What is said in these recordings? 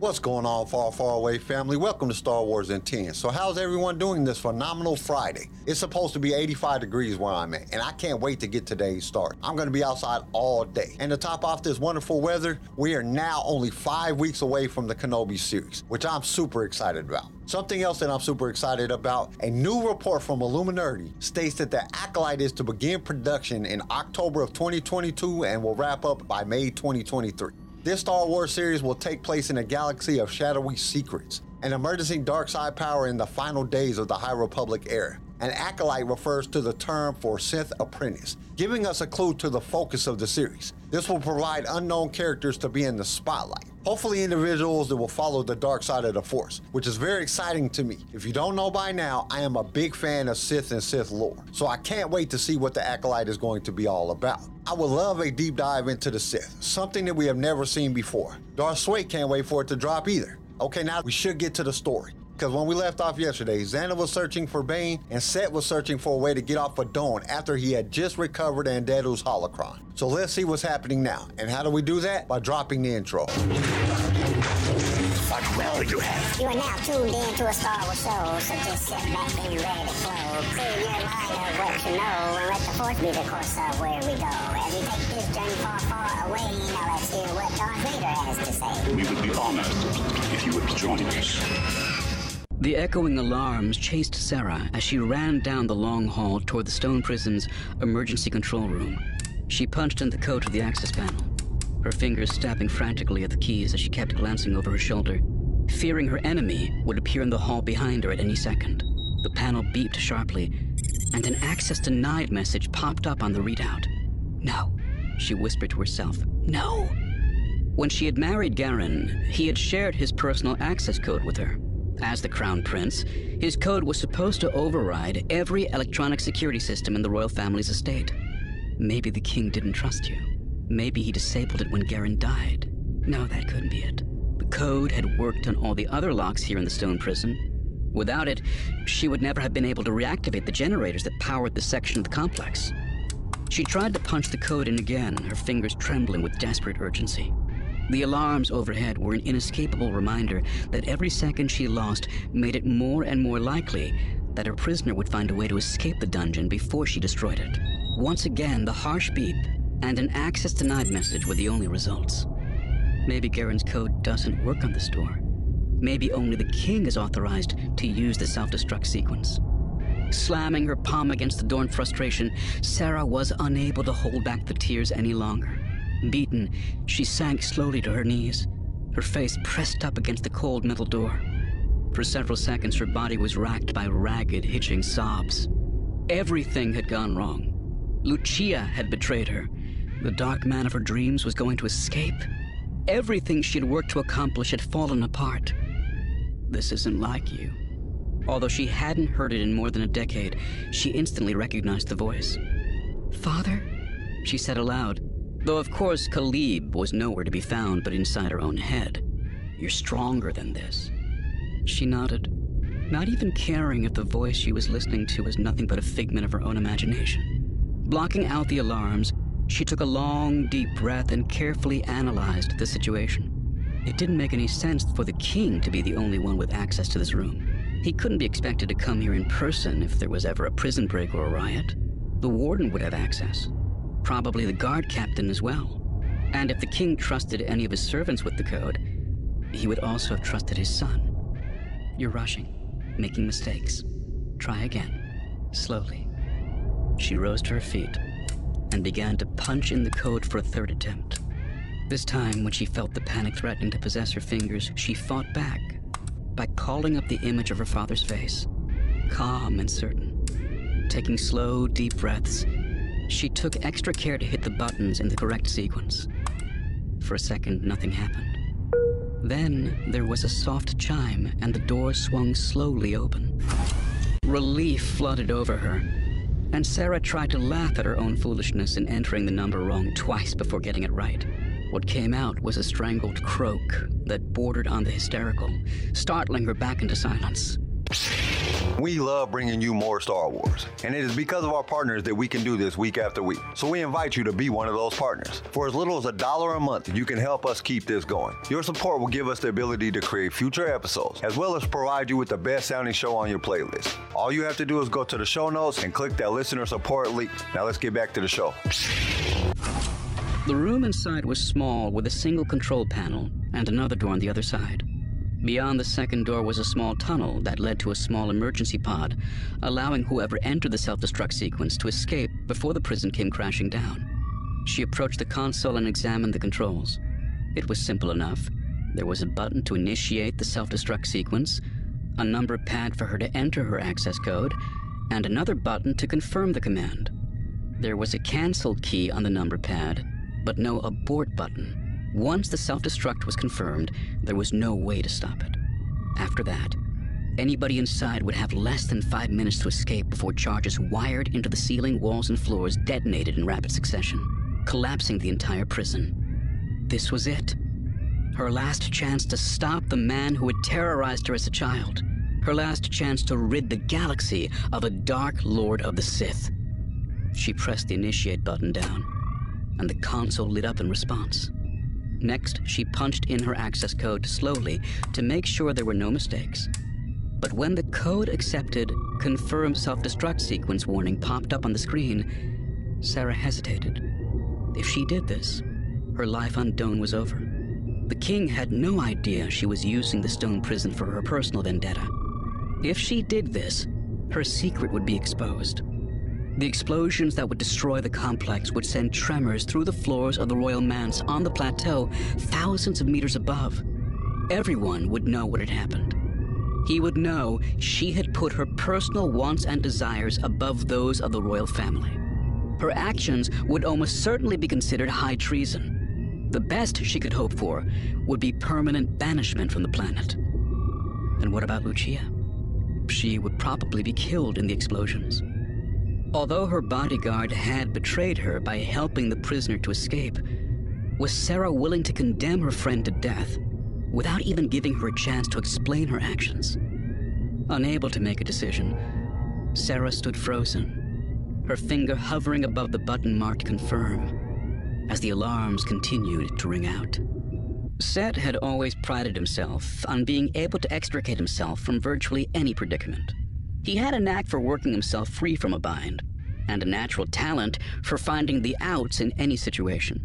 What's going on, far, far away family? Welcome to Star Wars in 10. So, how's everyone doing this phenomenal Friday? It's supposed to be 85 degrees where I'm at, and I can't wait to get today's start. I'm going to be outside all day. And to top off this wonderful weather, we are now only five weeks away from the Kenobi series, which I'm super excited about. Something else that I'm super excited about a new report from Illuminerdi states that the Acolyte is to begin production in October of 2022 and will wrap up by May 2023. This Star Wars series will take place in a galaxy of shadowy secrets, an emerging dark side power in the final days of the High Republic era. An acolyte refers to the term for Sith apprentice, giving us a clue to the focus of the series. This will provide unknown characters to be in the spotlight. Hopefully, individuals that will follow the dark side of the Force, which is very exciting to me. If you don't know by now, I am a big fan of Sith and Sith lore, so I can't wait to see what the Acolyte is going to be all about. I would love a deep dive into the Sith, something that we have never seen before. Darth Sway can't wait for it to drop either. Okay, now we should get to the story. Because when we left off yesterday, Zannah was searching for Bane, and Set was searching for a way to get off of Doan after he had just recovered Andeddu's holocron. So let's see what's happening now. And how do we do that? By dropping the intro. What will you have? You are now tuned in to a Star Wars show, so just sit back and be ready to flow. Clear your mind of what you know, and let the force be the course of where we go. As we take this journey far, far away, now let's hear what Darth Vader has to say. We would be honored if you would join us. The echoing alarms chased Serra as she ran down the long hall toward the stone prison's emergency control room. She punched in the code to the access panel, her fingers snapping frantically at the keys as she kept glancing over her shoulder, fearing her enemy would appear in the hall behind her at any second. The panel beeped sharply, and an access denied message popped up on the readout. No, she whispered to herself. No. When she had married Gerran, he had shared his personal access code with her. As the Crown Prince, his code was supposed to override every electronic security system in the royal family's estate. Maybe the king didn't trust you. Maybe he disabled it when Gerran died. No, that couldn't be it. The code had worked on all the other locks here in the stone prison. Without it, she would never have been able to reactivate the generators that powered the section of the complex. She tried to punch the code in again, her fingers trembling with desperate urgency. The alarms overhead were an inescapable reminder that every second she lost made it more and more likely that her prisoner would find a way to escape the dungeon before she destroyed it. Once again, the harsh beep and an access denied message were the only results. Maybe Gerran's code doesn't work on this door. Maybe only the king is authorized to use the self destruct sequence. Slamming her palm against the door in frustration, Serra was unable to hold back the tears any longer. Beaten, she sank slowly to her knees, her face pressed up against the cold metal door. For several seconds, her body was racked by ragged, hitching sobs. Everything had gone wrong. Lucia had betrayed her. The dark man of her dreams was going to escape. Everything she had worked to accomplish had fallen apart. This isn't like you. Although she hadn't heard it in more than a decade, she instantly recognized the voice. Father? She said aloud, though of course Caleb was nowhere to be found but inside her own head. You're stronger than this. She nodded, not even caring if the voice she was listening to was nothing but a figment of her own imagination. Blocking out the alarms, she took a long, deep breath and carefully analyzed the situation. It didn't make any sense for the king to be the only one with access to this room. He couldn't be expected to come here in person if there was ever a prison break or a riot. The warden would have access. Probably the guard captain as well. And if the king trusted any of his servants with the code, he would also have trusted his son. You're rushing, making mistakes. Try again, slowly. She rose to her feet and began to punch in the code for a third attempt. This time, when she felt the panic threatening to possess her fingers, she fought back by calling up the image of her father's face, calm and certain. Taking slow, deep breaths, she took extra care to hit the buttons in the correct sequence. For a second, nothing happened. Then there was a soft chime, and the door swung slowly open. Relief flooded over her, and Serra tried to laugh at her own foolishness in entering the number wrong twice before getting it right. What came out was a strangled croak that bordered on the hysterical, startling her back into silence. We love bringing you more Star Wars, and it is because of our partners that we can do this week after week. So we invite you to be one of those partners. For as little as a dollar a month, you can help us keep this going. Your support will give us the ability to create future episodes, as well as provide you with the best sounding show on your playlist. All you have to do is go to the show notes and click that listener support link. Now let's get back to the show. The room inside was small with a single control panel and another door on the other side. Beyond the second door was a small tunnel that led to a small emergency pod, allowing whoever entered the self destruct sequence to escape before the prison came crashing down. She approached the console and examined the controls. It was simple enough. There was a button to initiate the self destruct sequence, a number pad for her to enter her access code, and another button to confirm the command. There was a cancel key on the number pad, but no abort button. Once the self destruct was confirmed, there was no way to stop it. After that, anybody inside would have less than five minutes to escape before charges wired into the ceiling, walls, and floors detonated in rapid succession, collapsing the entire prison. This was it. Her last chance to stop the man who had terrorized her as a child. Her last chance to rid the galaxy of a dark lord of the Sith. She pressed the initiate button down, and the console lit up in response. Next, she punched in her access code slowly to make sure there were no mistakes. But when the code accepted confirm self destruct sequence warning popped up on the screen, Serra hesitated. If she did this, her life on Doan was over. The king had no idea she was using the stone prison for her personal vendetta. If she did this, her secret would be exposed. The explosions that would destroy the complex would send tremors through the floors of the Royal Manse on the plateau thousands of meters above. Everyone would know what had happened. He would know she had put her personal wants and desires above those of the royal family. Her actions would almost certainly be considered high treason. The best she could hope for would be permanent banishment from the planet. And what about Lucia? She would probably be killed in the explosions. Although her bodyguard had betrayed her by helping the prisoner to escape, was Serra willing to condemn her friend to death without even giving her a chance to explain her actions? Unable to make a decision, Serra stood frozen, her finger hovering above the button marked confirm as the alarms continued to ring out. Set had always prided himself on being able to extricate himself from virtually any predicament. He had a knack for working himself free from a bind, and a natural talent for finding the outs in any situation.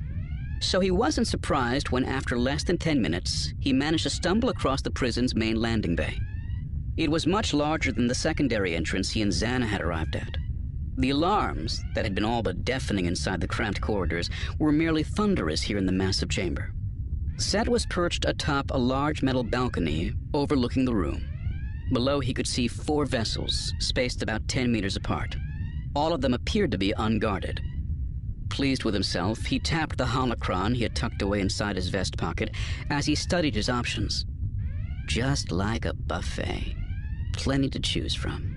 So he wasn't surprised when, after less than 10 minutes, he managed to stumble across the prison's main landing bay. It was much larger than the secondary entrance he and Zannah had arrived at. The alarms, that had been all but deafening inside the cramped corridors, were merely thunderous here in the massive chamber. Set was perched atop a large metal balcony overlooking the room. Below, he could see four vessels, spaced about 10 meters apart. All of them appeared to be unguarded. Pleased with himself, he tapped the holocron he had tucked away inside his vest pocket as he studied his options. Just like a buffet. Plenty to choose from.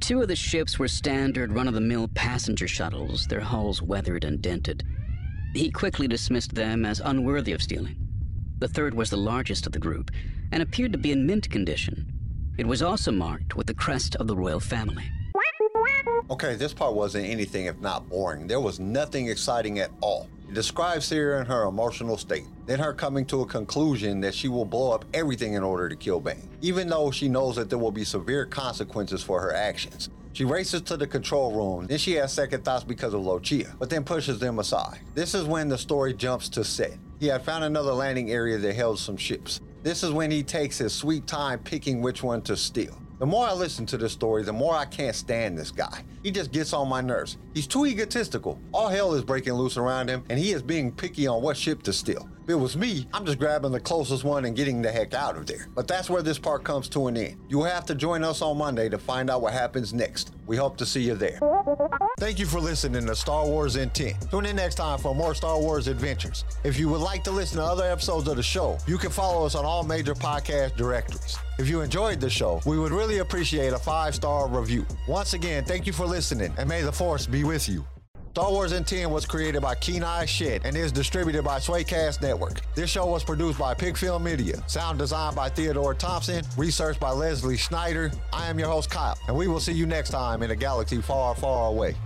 Two of the ships were standard run of the mill passenger shuttles, their hulls weathered and dented. He quickly dismissed them as unworthy of stealing. The third was the largest of the group and appeared to be in mint condition, it was also marked with the crest of the royal family. Okay, this part wasn't anything if not boring. There was nothing exciting at all. It describes Serra in her emotional state, then her coming to a conclusion that she will blow up everything in order to kill Bane, even though she knows that there will be severe consequences for her actions. She races to the control room, then she has second thoughts because of Lucia, but then pushes them aside. This is when the story jumps to Set. He had found another landing area that held some ships. This is when he takes his sweet time picking which one to steal. The more I listen to this story, the more I can't stand this guy. He just gets on my nerves. He's too egotistical. All hell is breaking loose around him, and he is being picky on what ship to steal. If it was me, I'm just grabbing the closest one and getting the heck out of there. But that's where this part comes to an end. You'll have to join us on Monday to find out what happens next. We hope to see you there. Thank you for listening to Star Wars in 10. Tune in next time for more Star Wars adventures. If you would like to listen to other episodes of the show, you can follow us on all major podcast directories. If you enjoyed the show, we would really appreciate a five star review. Once again, thank you for listening, and may the Force be with you. Star Wars in 10 was created by Kenai Shit and is distributed by Swaycast Network. This show was produced by Pigfilm Media, sound designed by Theodore Thompson, research by Leslie Schneider. I am your host, Kyle, and we will see you next time in a galaxy far, far away.